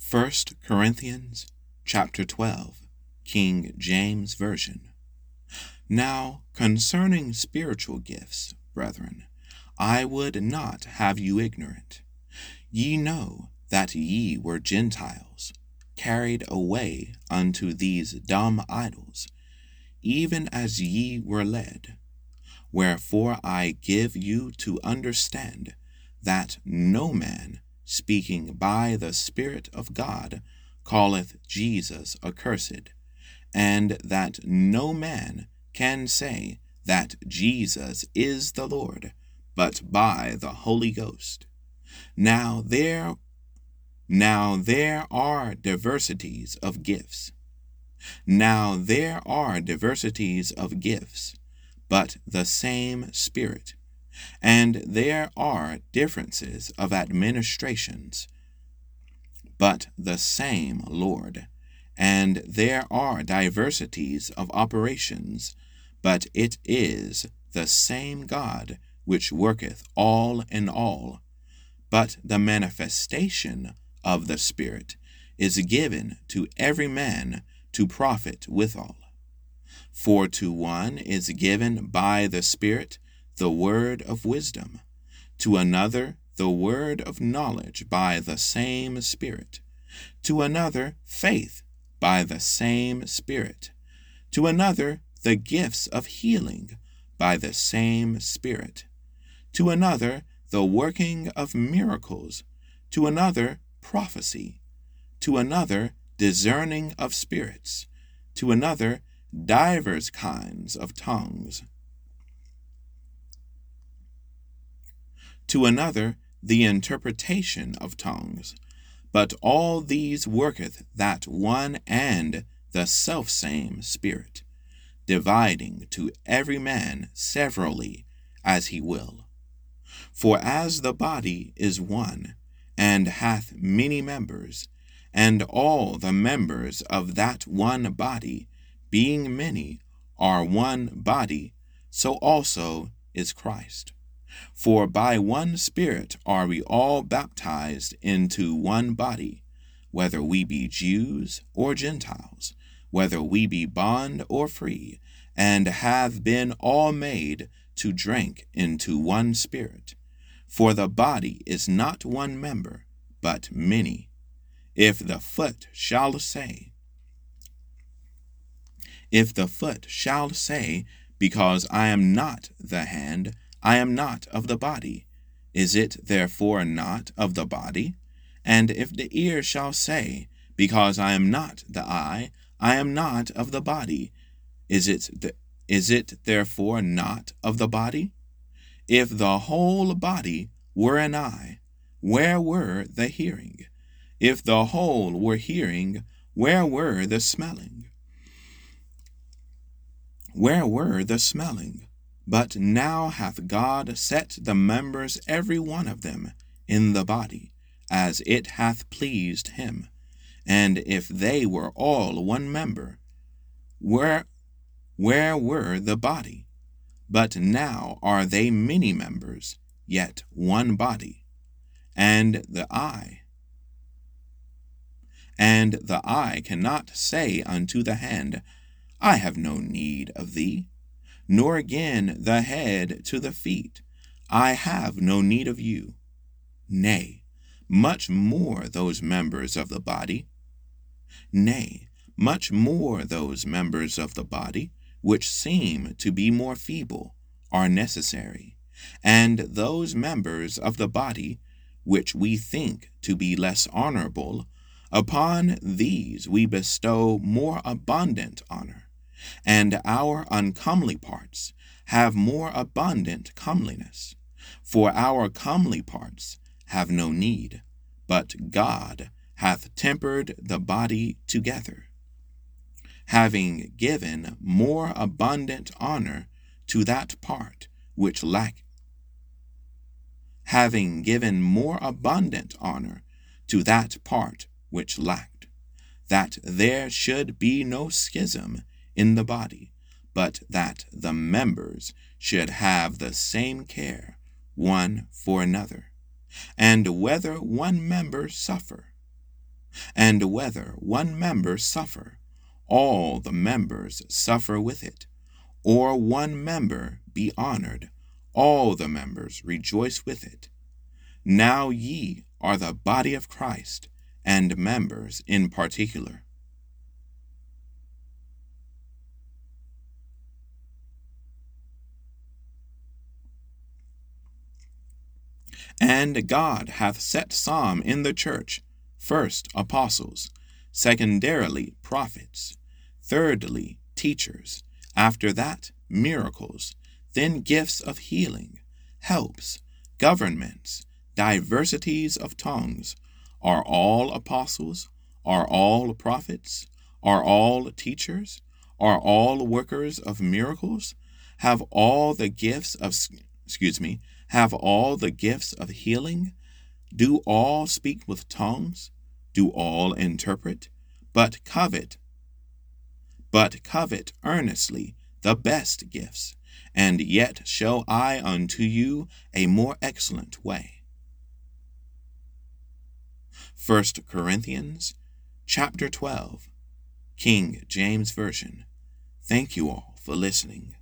1 Corinthians chapter 12, King James Version. Now concerning spiritual gifts, brethren, I would not have you ignorant. Ye know that ye were Gentiles, carried away unto these dumb idols, even as ye were led. Wherefore I give you to understand that no man speaking by the Spirit of God calleth Jesus accursed, and that no man can say that Jesus is the Lord, but by the Holy Ghost. Now there now there are diversities of gifts. Now there are diversities of gifts, but the same Spirit. And there are differences of administrations, but the same Lord. And there are diversities of operations, but it is the same God which worketh all in all. But the manifestation of the Spirit is given to every man to profit withal. For to one is given by the Spirit the word of wisdom, to another the word of knowledge by the same Spirit, to another faith by the same Spirit, to another the gifts of healing by the same Spirit, to another the working of miracles, to another prophecy, to another discerning of spirits, to another divers kinds of tongues, to another the interpretation of tongues. But all these worketh that one and the selfsame Spirit, dividing to every man severally as he will. For as the body is one, and hath many members, and all the members of that one body, being many, are one body, so also is Christ. For by one Spirit are we all baptized into one body, whether we be Jews or Gentiles, whether we be bond or free, and have been all made to drink into one Spirit. For the body is not one member, but many. If the foot shall say, if the foot shall say, Because I am not the hand, I am not of the body, is it therefore not of the body? And if the ear shall say, Because I am not the eye, I am not of the body, is it, the, is it therefore not of the body? If the whole body were an eye, where were the hearing? If the whole were hearing, where were the smelling? Where were the smelling? But now hath God set the members every one of them in the body, as it hath pleased him. And if they were all one member, where where were the body? But now are they many members, yet one body. And the eye. And the eye cannot say unto the hand, I have no need of thee, nor again the head to the feet, I have no need of you. Nay, much more those members of the body, nay, much more those members of the body which seem to be more feeble, are necessary, and those members of the body which we think to be less honorable, upon these we bestow more abundant honor, and our uncomely parts have more abundant comeliness. For our comely parts have no need, but God hath tempered the body together having given more abundant honor to that part which lack having given more abundant honor to that part which lacked, that there should be no schism in the body, but that the members should have the same care one for another. And whether one member suffer, And whether one member suffer, all the members suffer with it, or one member be honored, all the members rejoice with it. Now ye are the body of Christ, and members in particular. And God hath set some in the church, first apostles, secondarily prophets, thirdly teachers, after that miracles, then gifts of healing, helps, governments, diversities of tongues. Are all apostles? Are all prophets? Are all teachers? Are all workers of miracles? Have all the gifts of excuse me, have all the gifts of healing? Do all speak with tongues? Do all interpret? But covet, but covet earnestly the best gifts, and yet show I unto you a more excellent way. 1 Corinthians chapter 12, King James Version. Thank you all for listening.